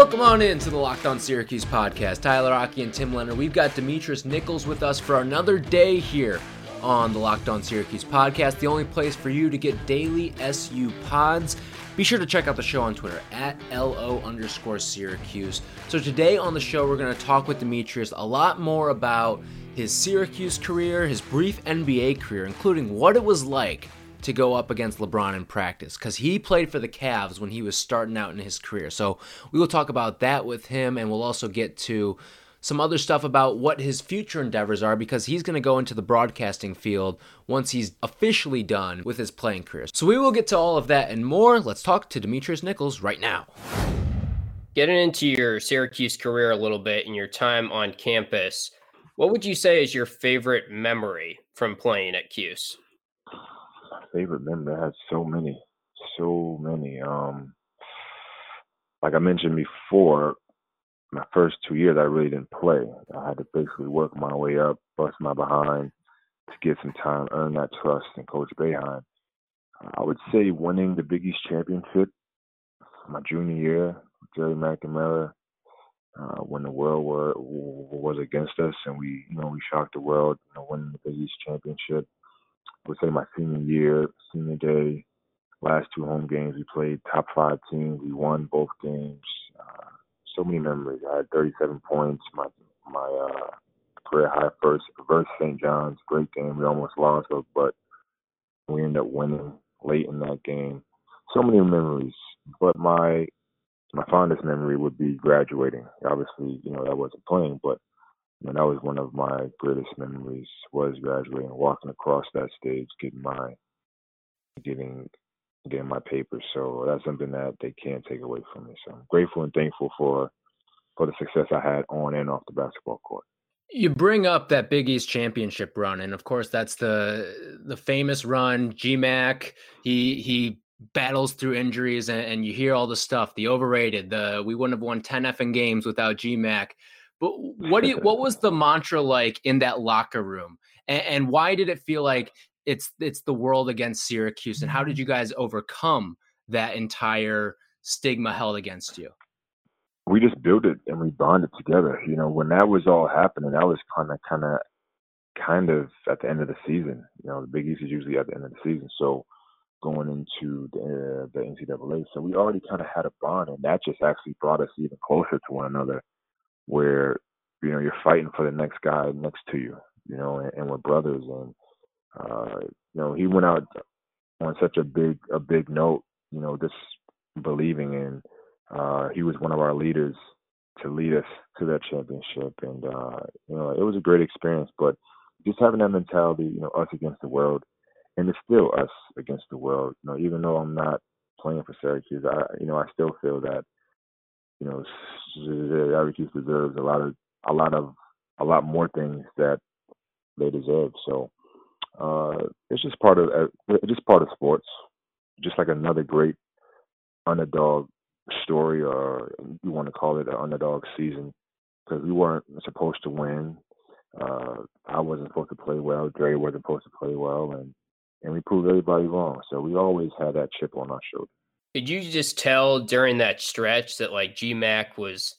Welcome on in to the Locked On Syracuse podcast. Tyler Rocky and Tim Leonard. We've got Demetrius Nichols with us for another day here on the Locked On Syracuse podcast, the only place for you to get daily SU pods. Be sure to check out the show on Twitter at LO underscore Syracuse. So today on the show, we're going to talk with Demetrius a lot more about his Syracuse career, his brief NBA career, including what it was like to go up against LeBron in practice because he played for the Cavs when he was starting out in his career. So we will talk about that with him, and we'll also get to some other stuff about what his future endeavors are because he's going to go into the broadcasting field once he's officially done with his playing career. So we will get to all of that and more. Let's talk to Demetrius Nichols right now. Getting into your Syracuse career a little bit and your time on campus, what would you say is your favorite memory from playing at Cuse? Favorite memory. I had so many, so many. Um, like I mentioned before, my first two years I really didn't play. I had to basically work my way up, bust my behind to get some time, earn that trust in Coach Boeheim. I would say winning the Big East championship my junior year, Gerry McNamara, uh, when the world were was against us and we, you know, we shocked the world, you know, winning the Big East championship would say my senior year, senior day, last two home games, we played top five teams. We won both games. Uh, so many memories. I had 37 points. My my uh, career high first versus St. John's. Great game. We almost lost, but we ended up winning late in that game. So many memories. But my my fondest memory would be graduating. Obviously, you know that wasn't playing, but and that was one of my greatest memories was graduating, walking across that stage, getting my getting getting my papers. So that's something that they can't take away from me. So I'm grateful and thankful for for the success I had on and off the basketball court. You bring up that Big East championship run, and of course that's the the famous run. GMAC, he he battles through injuries, and, and you hear all the stuff. The overrated, the we wouldn't have won ten effing games without GMAC. But what do you, what was the mantra like in that locker room, and, and why did it feel like it's it's the world against Syracuse, and how did you guys overcome that entire stigma held against you? We just built it and we bonded together. You know, when that was all happening, that was kind of kind of kind of at the end of the season. You know, the Big East is usually at the end of the season, so going into the, uh, the NCAA. So we already kind of had a bond, and that just actually brought us even closer to one another where you know you're fighting for the next guy next to you, you know, and, and we're brothers. And uh, you know, he went out on such a big a big note, you know, just believing in. Uh, he was one of our leaders to lead us to that championship, and uh, you know, it was a great experience. But just having that mentality, you know, us against the world, and it's still us against the world. You know, even though I'm not playing for Syracuse, I you know I still feel that you know, Syracuse deserves a lot of a lot of a lot more things that they deserve. So uh, it's just part of uh, it's just part of sports. Just like another great underdog story, or you want to call it an underdog season, because we weren't supposed to win. Uh, I wasn't supposed to play well. Dre wasn't supposed to play well, and and we proved everybody wrong. So we always had that chip on our shoulder. Did you just tell during that stretch that like GMAC was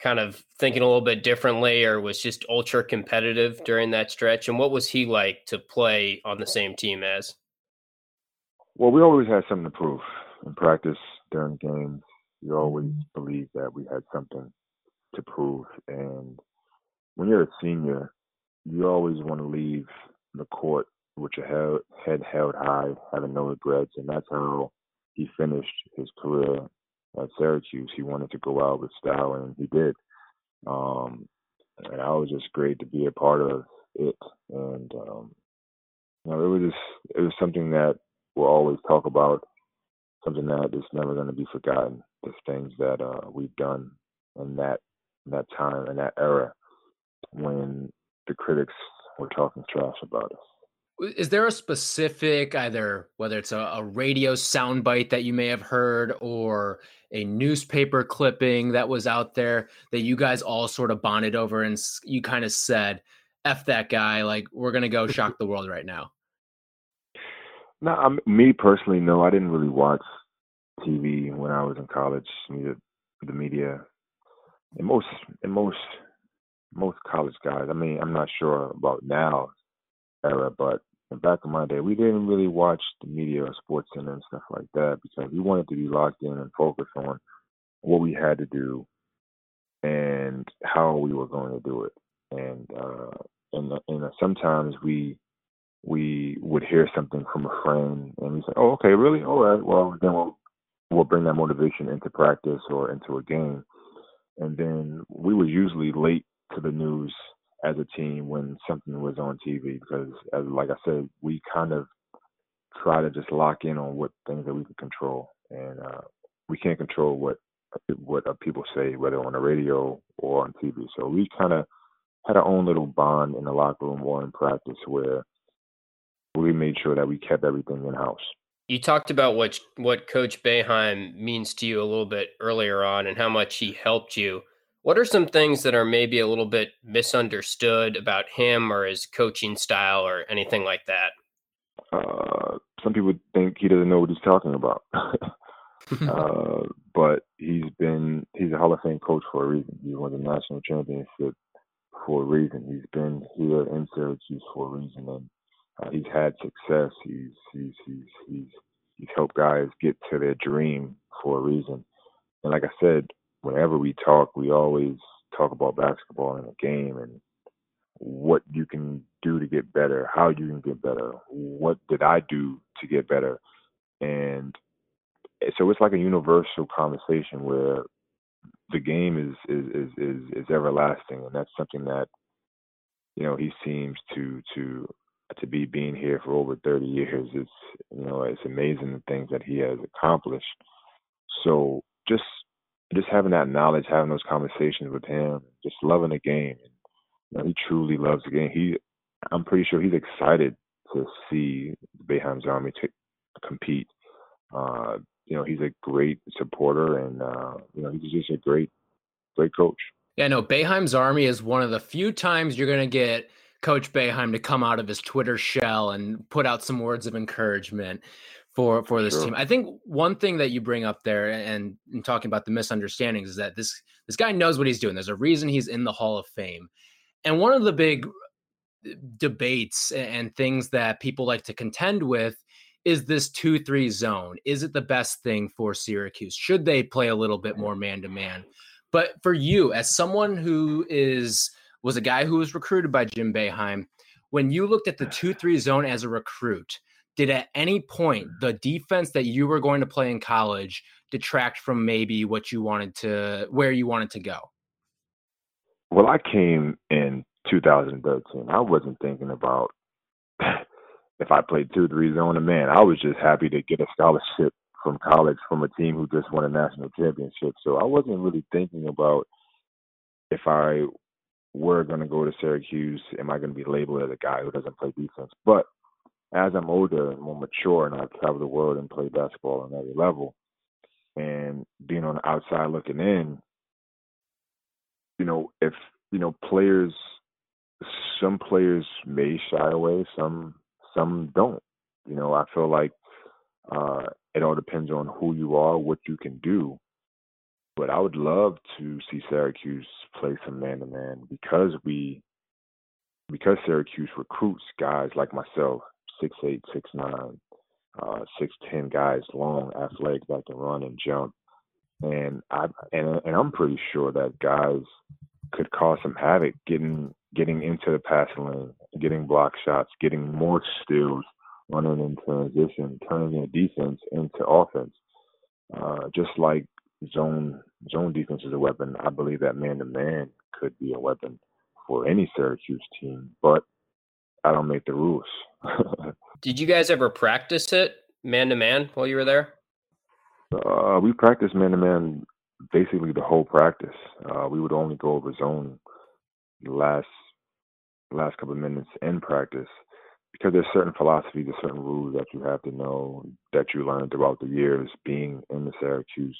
kind of thinking a little bit differently or was just ultra competitive during that stretch? And what was he like to play on the same team as? Well, we always had something to prove in practice during games. We always mm-hmm. believed that we had something to prove. And when you're a senior, you always want to leave the court with your head held high, having no regrets. And that's how he finished his career at Syracuse. He wanted to go out with style, and he did. Um, and I was just great to be a part of it. And um, you know, it was just it was something that we'll always talk about, something that is never going to be forgotten. The things that uh, we've done in that in that time in that era when the critics were talking trash about us. Is there a specific, either whether it's a, a radio soundbite that you may have heard or a newspaper clipping that was out there that you guys all sort of bonded over and you kind of said, F that guy, like we're to go shock the world right now? No, I'm, me personally, no. I didn't really watch TV when I was in college. The, the media and most and most most college guys. I mean, I'm not sure about now era, but back in my day, we didn't really watch the media or sports center and stuff like that because we wanted to be locked in and focused on what we had to do and how we were going to do it. And uh, and and sometimes we we would hear something from a friend and we say, "Oh, okay, really? All right. Well, then we'll we'll bring that motivation into practice or into a game." And then we were usually late to the news as a team when something was on TV because, as like I said, we kind of try to just lock in on what things that we can control, and uh, we can't control what what people say, whether on the radio or on TV. So we kind of had our own little bond in the locker room or in practice where we made sure that we kept everything in house. You talked about what what Coach Boeheim means to you a little bit earlier on, and how much he helped you. What are some things that are maybe a little bit misunderstood about him or his coaching style or anything like that? Uh, some people think he doesn't know what he's talking about. uh, but he's been he's a Hall of Fame coach for a reason. He won the national championship for a reason. He's been here in Syracuse for a reason, and uh, he's had success. He's he's he's he's he's helped guys get to their dream for a reason. And like I said, whenever we talk, we always talk about basketball in a game and what you can do to get better, how you can get better, what did I do to get better, and so it's like a universal conversation where the game is is is is, is everlasting, and that's something that you know he seems to to to be being here for over 30 years. It's you know it's amazing the things that he has accomplished. So just just having that knowledge, having those conversations with him, just loving the game. You know, he truly loves the game. He, I'm pretty sure he's excited to see Boeheim's Army to compete. Uh, you know, he's a great supporter, and uh, you know, he's just a great, great coach. Yeah, no, Boeheim's Army is one of the few times you're going to get Coach Boeheim to come out of his Twitter shell and put out some words of encouragement for for this sure. team. I think one thing that you bring up there and, and talking about the misunderstandings is that this this guy knows what he's doing. There's a reason he's in the Hall of Fame. And one of the big uh, debates and things that people like to contend with is this 2-3 zone. Is it the best thing for Syracuse? Should they play a little bit more man to man? But for you as someone who is was a guy who was recruited by Jim Boeheim, when you looked at the 2-3 zone as a recruit, did at any point the defense that you were going to play in college detract from maybe what you wanted to where you wanted to go? Well, I came in 2013. I wasn't thinking about if I played two three zone a man. I was just happy to get a scholarship from college from a team who just won a national championship. So I wasn't really thinking about if I were going to go to Syracuse, am I going to be labeled as a guy who doesn't play defense? But as I'm older and more mature and I've traveled the world and played basketball on every level and being on the outside looking in, you know, if you know, players some players may shy away, some some don't. You know, I feel like uh it all depends on who you are, what you can do. But I would love to see Syracuse play some man to man because we because Syracuse recruits guys like myself six eight, six nine, uh, six ten guys long, athletic that can run and jump. And I and and I'm pretty sure that guys could cause some havoc getting getting into the passing lane, getting block shots, getting more steals, running in transition, turning their defense into offense. Uh, just like zone zone defense is a weapon, I believe that man to man could be a weapon for any Syracuse team. But I don't make the rules. Did you guys ever practice it man to man while you were there? Uh, we practiced man to man basically the whole practice. Uh, we would only go over zone last last couple of minutes in practice because there's certain philosophies, there's certain rules that you have to know that you learn throughout the years being in the Syracuse,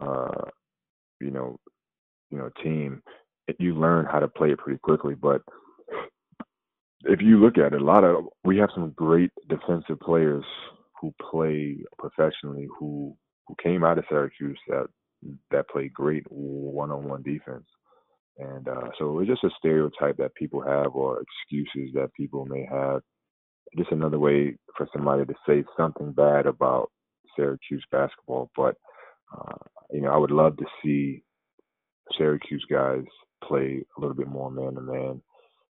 uh, you know, you know, team. You learn how to play it pretty quickly, but if you look at it, a lot of we have some great defensive players who play professionally who who came out of Syracuse that that play great one-on-one defense. And uh, so it's just a stereotype that people have or excuses that people may have. Just another way for somebody to say something bad about Syracuse basketball. But, uh, you know, I would love to see Syracuse guys play a little bit more man to man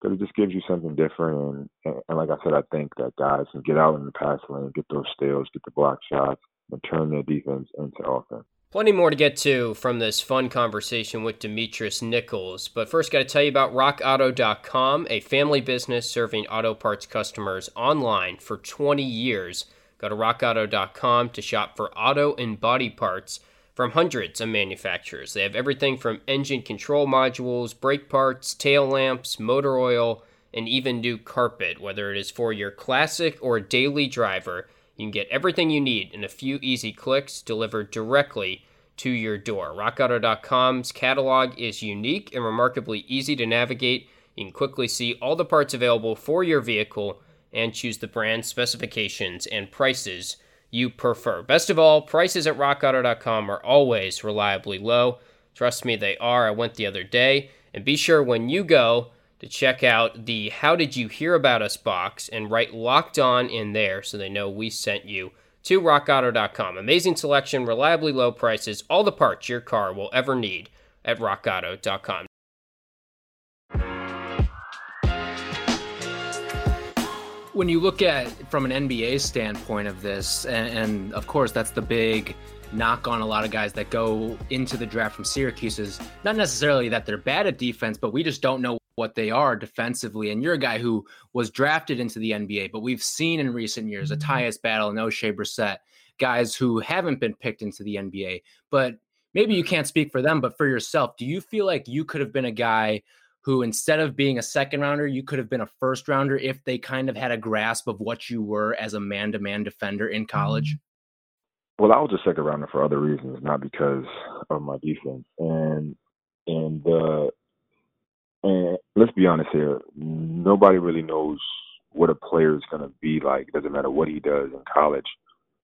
because it just gives you something different. And, and, like I said, I think that guys can get out in the pass lane, get those steals, get the block shots, and turn their defense into offense. Plenty more to get to from this fun conversation with Demetrius Nichols. But first, got to tell you about RockAuto.com, a family business serving auto parts customers online for 20 years. Go to RockAuto.com to shop for auto and body parts from hundreds of manufacturers. They have everything from engine control modules, brake parts, tail lamps, motor oil, and even new carpet. Whether it is for your classic or daily driver, you can get everything you need in a few easy clicks delivered directly to your door. RockAuto.com's catalog is unique and remarkably easy to navigate. You can quickly see all the parts available for your vehicle and choose the brand, specifications, and prices you prefer. Best of all, prices at rockauto.com are always reliably low. Trust me, they are. I went the other day. And be sure when you go to check out the How Did You Hear About Us box and write locked on in there so they know we sent you to rockauto.com. Amazing selection, reliably low prices, all the parts your car will ever need at rockauto.com. when you look at from an NBA standpoint of this, and, and, of course that's the big knock on a lot of guys that go into the draft from Syracuse is not necessarily that they're bad at defense, but we just don't know what they are defensively. And you're a guy who was drafted into the NBA, but we've seen in recent years a Tyus Battle and Oshae Brissett, guys who haven't been picked into the NBA. But maybe you can't speak for them, but for yourself, do you feel like you could have been a guy who instead of being a second rounder, you could have been a first rounder if they kind of had a grasp of what you were as a man to man defender in college? Well, I was a second rounder for other reasons, not because of my defense. And and uh and let's be honest here, nobody really knows what a player is gonna be like. It doesn't matter what he does in college.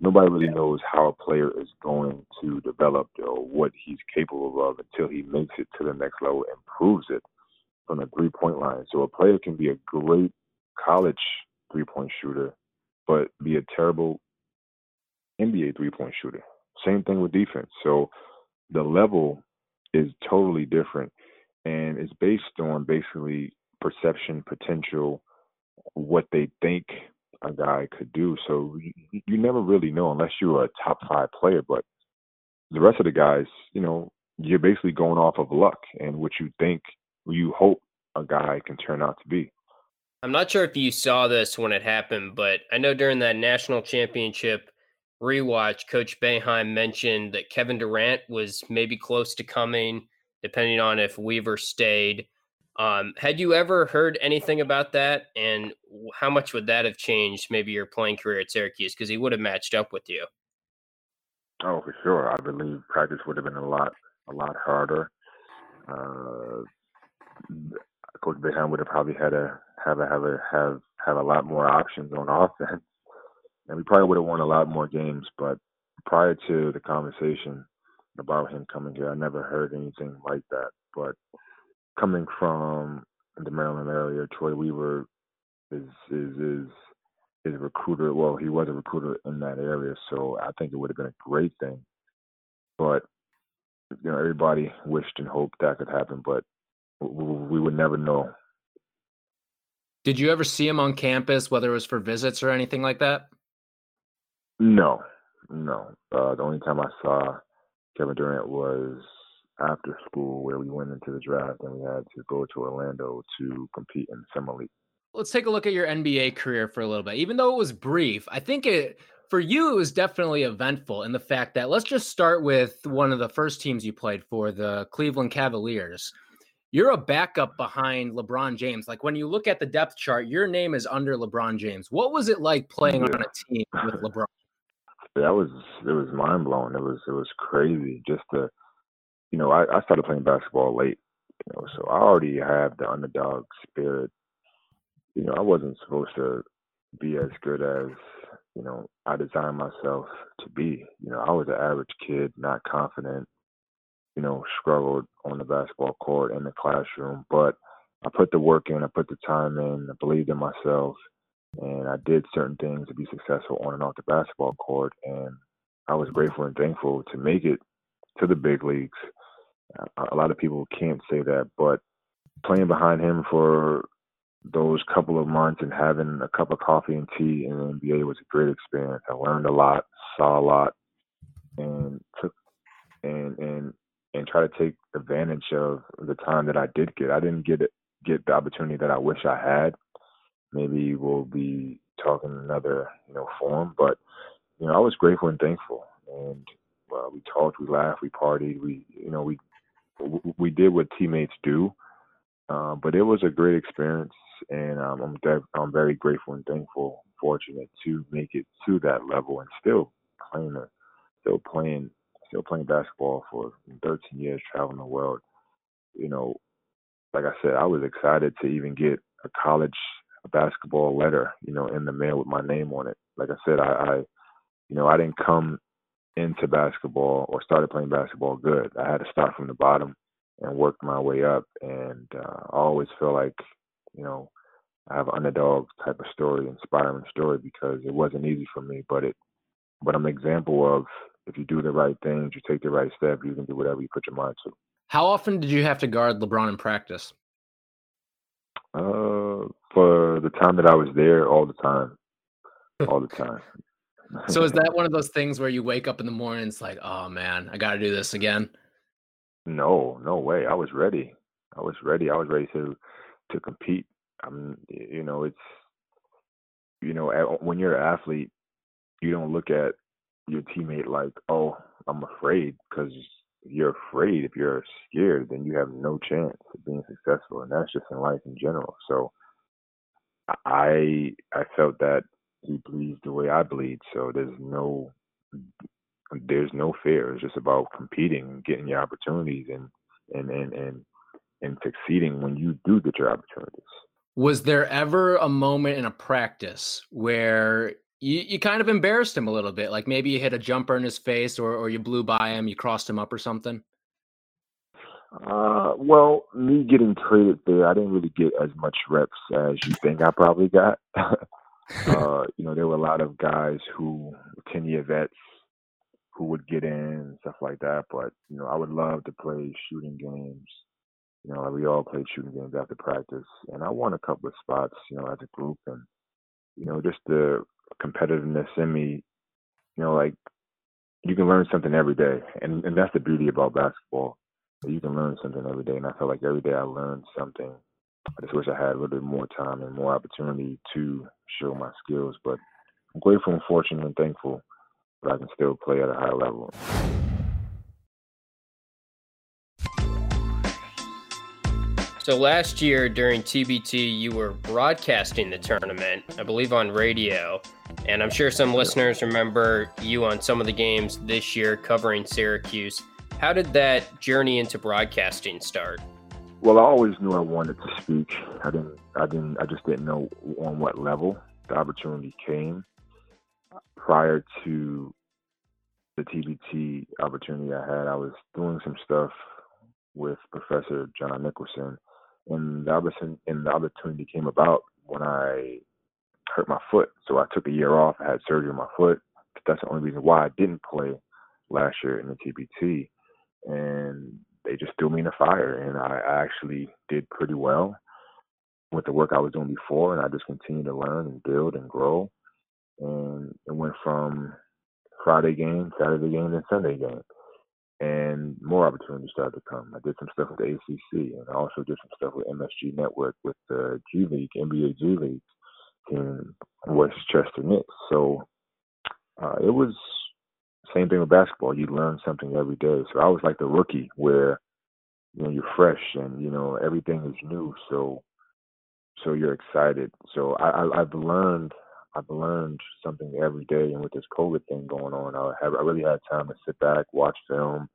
Nobody really knows how a player is going to develop or what he's capable of until he makes it to the next level and proves it from the three point line. So a player can be a great college three point shooter, but be a terrible NBA three point shooter. Same thing with defense. So the level is totally different and it's based on basically perception, potential, what they think a guy could do. So you, you never really know unless you're a top five player. But the rest of the guys, you know, you're basically going off of luck and what you think you hope a guy can turn out to be. I'm not sure if you saw this when it happened, but I know during that national championship rewatch, Coach Boeheim mentioned that Kevin Durant was maybe close to coming, depending on if Weaver stayed. Um, had you ever heard anything about that, and how much would that have changed maybe your playing career at Syracuse? Because he would have matched up with you. Oh, for sure. I believe practice would have been a lot, a lot harder. Uh, Coach Boeheim would have probably had a have a have a have have a lot more options on offense, and we probably would have won a lot more games. But prior to the conversation about him coming here, I never heard anything like that. But coming from the Maryland area, Troy Weaver is is is is a recruiter. Well, he was a recruiter in that area, so I think it would have been a great thing. But you know, everybody wished and hoped that could happen, but we would never know. Did you ever see him on campus, whether it was for visits or anything like that? No, no. Uh, the only time I saw Kevin Durant was after school, where we went into the draft and we had to go to Orlando to compete in the summer league. Let's take a look at your NBA career for a little bit. Even though it was brief, I think it for you it was definitely eventful in the fact that let's just start with one of the first teams you played for, the Cleveland Cavaliers you're a backup behind LeBron James. Like when you look at the depth chart, your name is under LeBron James. What was it like playing yeah. on a team with LeBron? That was it was mind blowing. It was it was crazy just to you know, I, I started playing basketball late, you know, so I already have the underdog spirit. You know, I wasn't supposed to be as good as, you know, I designed myself to be. You know, I was an average kid, not confident, you know, struggled on the basketball court in the classroom, but I put the work in, I put the time in, I believed in myself, and I did certain things to be successful on and off the basketball court. And I was grateful and thankful to make it to the big leagues. A lot of people can't say that, but playing behind him for those couple of months and having a cup of coffee and tea in the NBA was a great experience. I learned a lot, saw a lot, and took and and and try to take advantage of the time that I did get. I didn't get it, get the opportunity that I wish I had. Maybe we'll be talking another you know form, but you know I was grateful and thankful, and well, we talked, we laughed, we partied, we you know we we did what teammates do. Uh, but it was a great experience and um, I'm de- I'm very grateful and thankful, fortunate to make it to that level and still playing, a, still playing, still playing basketball for 13 years, traveling the world. You know, like I said, I was excited to even get a college basketball letter, you know, in the mail with my name on it. Like I said, I, I you know, I didn't come into basketball or started playing basketball good. I had to start from the bottom and work my way up. And uh, I always feel like you know, I have an underdog type of story, inspiring story because it wasn't easy for me, but it, but I'm an example of if you do the right things, you take the right step, you can do whatever you put your mind to. How often did you have to guard LeBron in practice? Uh, for the time that I was there, all the time, all the time. so is that one of those things where you wake up in the morning, it's like, oh man, I got to do this again? No, no way. I was ready. I was ready. I was ready to to compete. I'm, you know, it's, you know, when you're an athlete, you don't look at your teammate like, oh, I'm afraid, because you're afraid. If you're scared, then you have no chance of being successful, and that's just in life in general. So, I I felt that he bleeds the way I bleed, so there's no there's no fear. It's just about competing, getting your opportunities, and and and and and succeeding when you do get your opportunities. Was there ever a moment in a practice where you, you kind of embarrassed him a little bit? Like maybe you hit a jumper in his face or, or you blew by him, you crossed him up or something? Uh, well, me getting traded there, I didn't really get as much reps as you think I probably got. uh, you know, there were a lot of guys who, 10 year vets, who would get in and stuff like that. But, you know, I would love to play shooting games you know, we all played shooting games after practice, and I won a couple of spots, you know, as a group, and you know, just the competitiveness in me, you know, like you can learn something every day, and and that's the beauty about basketball. You can learn something every day, and I feel like every day I learned something. I just wish I had a little bit more time and more opportunity to show my skills, but I'm grateful and fortunate and thankful that I can still play at a high level. So last year during TBT, you were broadcasting the tournament, I believe on radio. And I'm sure some listeners remember you on some of the games this year covering Syracuse. How did that journey into broadcasting start? Well, I always knew I wanted to speak. I didn't. I didn't. I just didn't know on what level the opportunity came. Prior to the TBT opportunity I had, I was doing some stuff with Professor John Nicholson and the opportunity and the opportunity came about when I hurt my foot. So I took a year off. I had surgery on my foot. That's the only reason why I didn't play last year in the TBT. And they just threw me in the fire, and I actually did pretty well with the work I was doing before, and I just continued to learn and build and grow. And it went from Friday game, Saturday game, and Sunday game and more opportunities started to come. I did some stuff with the ACC, and I also did some stuff with MSG Network with the G League, NBA G League in Westchester Knicks. So uh, it was same thing with basketball. You learn something every day. So I was like the rookie, where you know you're fresh and you know everything is new. So so you're excited. So I, I I've learned I've learned something every day, and with this COVID thing going on, I have I really had time to sit back, watch film,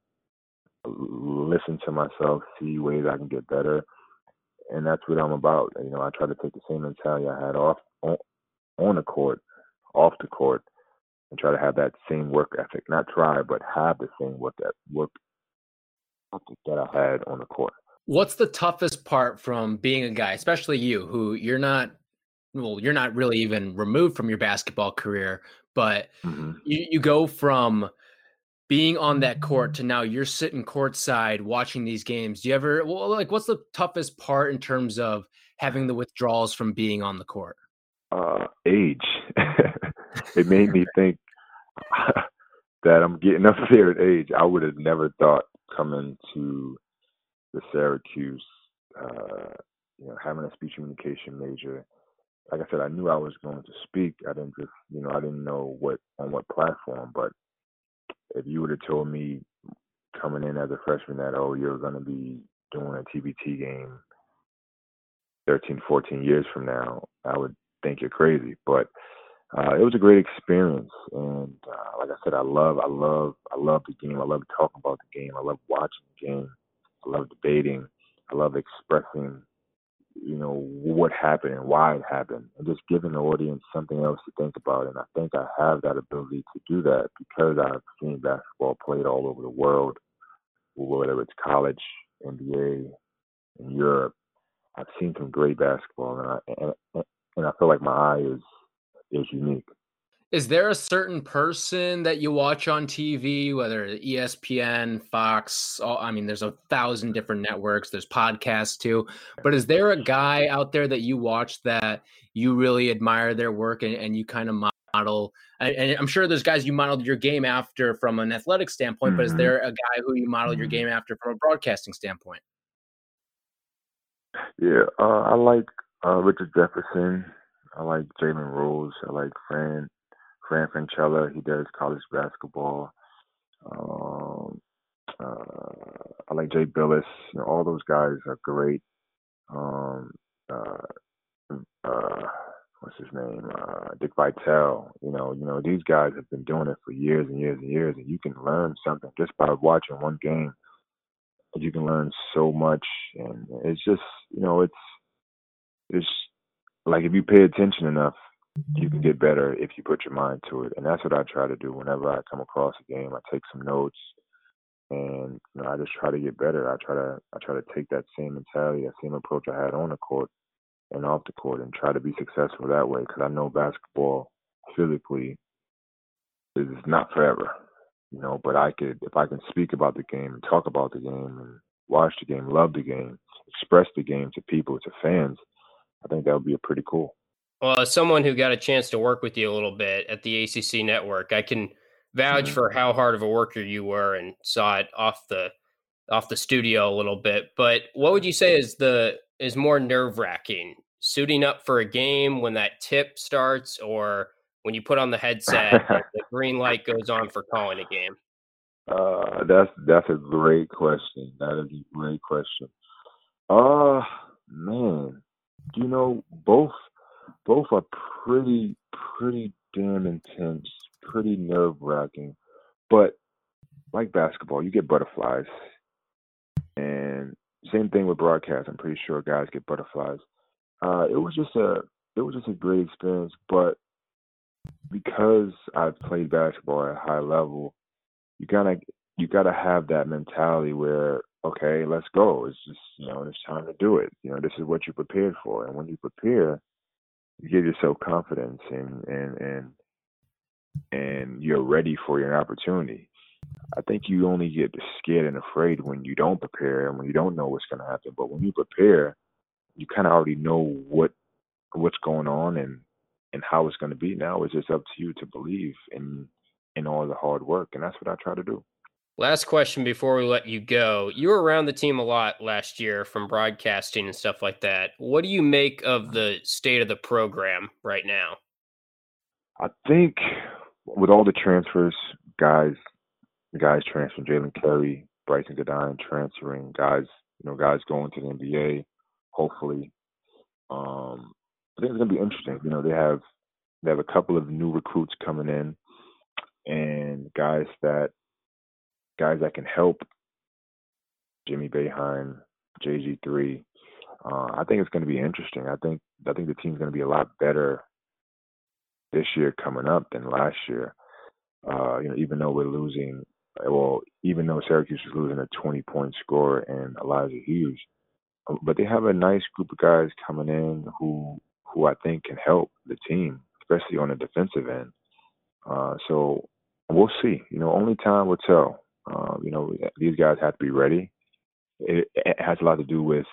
listen to myself, see ways I can get better, and that's what I'm about. You know, I try to take the same mentality I had off on, on the court, off the court, and try to have that same work ethic. Not try, but have the same work work ethic that I had on the court. What's the toughest part from being a guy, especially you, who you're not well, you're not really even removed from your basketball career, but mm-hmm. you, you go from being on that court to now you're sitting courtside watching these games. Do you ever well, like what's the toughest part in terms of having the withdrawals from being on the court? Uh, age. it made me think that I'm getting up there at age. I would have never thought coming to the Syracuse, uh, you know, having a speech communication major. Like I said, I knew I was going to speak. I didn't just, you know, I didn't know what on what platform. But if you would have told me coming in as a freshman that oh you're going to be doing a TBT game 13, 14 years from now, I would think you're crazy. But uh, it was a great experience, and uh, like I said, I love, I love, I love the game. I love talking about the game. I love watching the game. I love debating. I love expressing, you know, what happened and why it happened, and just giving the audience something else to think about. And I think I have that ability to do that because I've seen basketball played all over the world, whether it's college, NBA, in Europe. I've seen some great basketball, and I and, and I feel like my eye is is unique. Is there a certain person that you watch on TV, whether ESPN, Fox? All, I mean, there's a thousand different networks. There's podcasts too. But is there a guy out there that you watch that you really admire their work and, and you kind of model? And I'm sure there's guys you modeled your game after from an athletic standpoint. Mm-hmm. But is mm-hmm. there a guy who you model your mm-hmm. game after from a broadcasting standpoint? Yeah, uh, I like uh, Richard Jefferson. I like Jalen Rose. I like Fran Fran Fraschilla. He does college basketball. Um, uh, I like Jay Bilas. You know, all those guys are great. Um, uh, uh, what's his name? Uh, Dick Vitale. You know, you know these guys have been doing it for years and years and years, and you can learn something just by watching one game. You can learn so much, and it's just you know it's it's like if you pay attention enough, you can get better if you put your mind to it. And that's what I try to do whenever I come across a game. I take some notes and you know, I just try to get better. I try to I try to take that same mentality, that same approach I had on the court and off the court, and try to be successful that way. Because I know basketball physically is not forever, you know. But I could, if I can speak about the game and talk about the game and watch the game, love the game, express the game to people, to fans, I think that would be a pretty cool. Well, as someone who got a chance to work with you a little bit at the ACC network, I can vouch mm-hmm. for how hard of a worker you were and saw it off the off the studio a little bit. But what would you say is the is more nerve wracking? Suiting up for a game when that tip starts, or when you put on the headset, the green light goes on for calling a game? Uh, that's that's a great question. That is a great question. Uh man, you know, both both are pretty pretty damn intense, pretty nerve wracking. But like basketball, you get butterflies. And same thing with broadcast. I'm pretty sure guys get butterflies. Uh, it was just a it was just a great experience, but because I've played basketball at a high level, you gotta you gotta have that mentality where okay, let's go. It's just, you know, it's time to do it. You know, this is what you prepared for. And when you prepare, you give yourself confidence and and and and you're ready for your opportunity. I think you only get scared and afraid when you don't prepare and when you don't know what's gonna happen. But when you prepare, you kinda already know what what's going on and and how it's gonna be. Now it's just up to you to believe in in all the hard work and that's what I try to do. Last question before we let you go. You were around the team a lot last year from broadcasting and stuff like that. What do you make of the state of the program right now? I think with all the transfers, guys, guys transferring, Jalen Carey, Brycen Goodine transferring, guys, you know, guys going to the NBA, hopefully. Um, I think it's gonna be interesting. You know, they have they have a couple of new recruits coming in, and guys that guys that can help Jimmy Boeheim, JG3. Uh, I think it's going to be interesting. I think I think the team's going to be a lot better this year coming up than last year. Uh, you know, even though we're losing well, even though Syracuse was losing a 20 point score and Elijah Hughes, uh, but they have a nice group of guys coming in who who I think can help the team, especially on the defensive end. Uh, so we'll see. You know, only time will tell. Uh, you know, these guys have to be ready. It, it has a lot to do with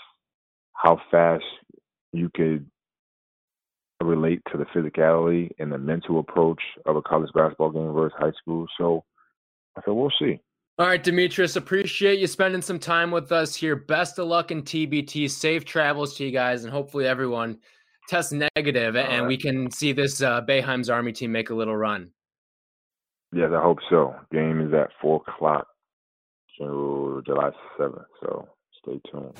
how fast you could relate to the physicality and the mental approach of a college basketball game versus high school. So I said, we'll see. All right, Demetrius, appreciate you spending some time with us here. Best of luck in TBT. Safe travels to you guys, and hopefully everyone tests negative, and right. we can see this uh, Boeheim's Army team make a little run. Yes, I hope so. Game is at four o'clock, July seventh. So stay tuned.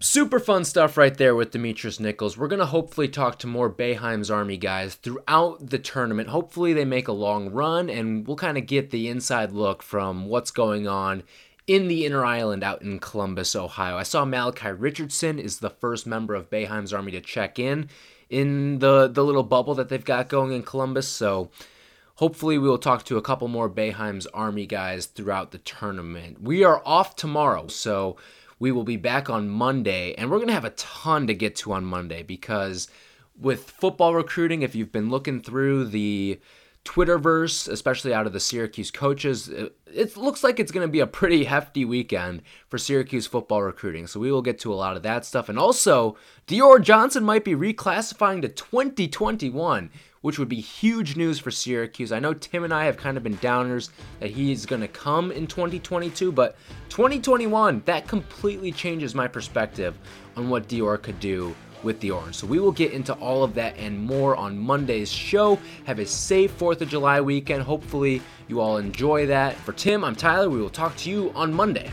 Super fun stuff right there with Demetrius Nichols. We're going to hopefully talk to more Boeheim's Army guys throughout the tournament. Hopefully, they make a long run and we'll kind of get the inside look from what's going on in the inner island out in Columbus, Ohio. I saw Malachi Richardson is the first member of Boeheim's Army to check in in the, the little bubble that they've got going in Columbus. So hopefully we will talk to a couple more Boeheim's Army guys throughout the tournament. We are off tomorrow, so we will be back on Monday, and we're going to have a ton to get to on Monday because with football recruiting, if you've been looking through the Twitterverse, especially out of the Syracuse coaches, it looks like it's going to be a pretty hefty weekend for Syracuse football recruiting. So we will get to a lot of that stuff. And also, Dior Johnson might be reclassifying to 2021, which would be huge news for Syracuse. I know Tim and I have kind of been downers that he's going to come in 2022, but 2021, that completely changes my perspective on what Dior could do with the Orange. So we will get into all of that and more on Monday's show. Have a safe 4th of July weekend. Hopefully, you all enjoy that. For Tim, I'm Tyler. We will talk to you on Monday.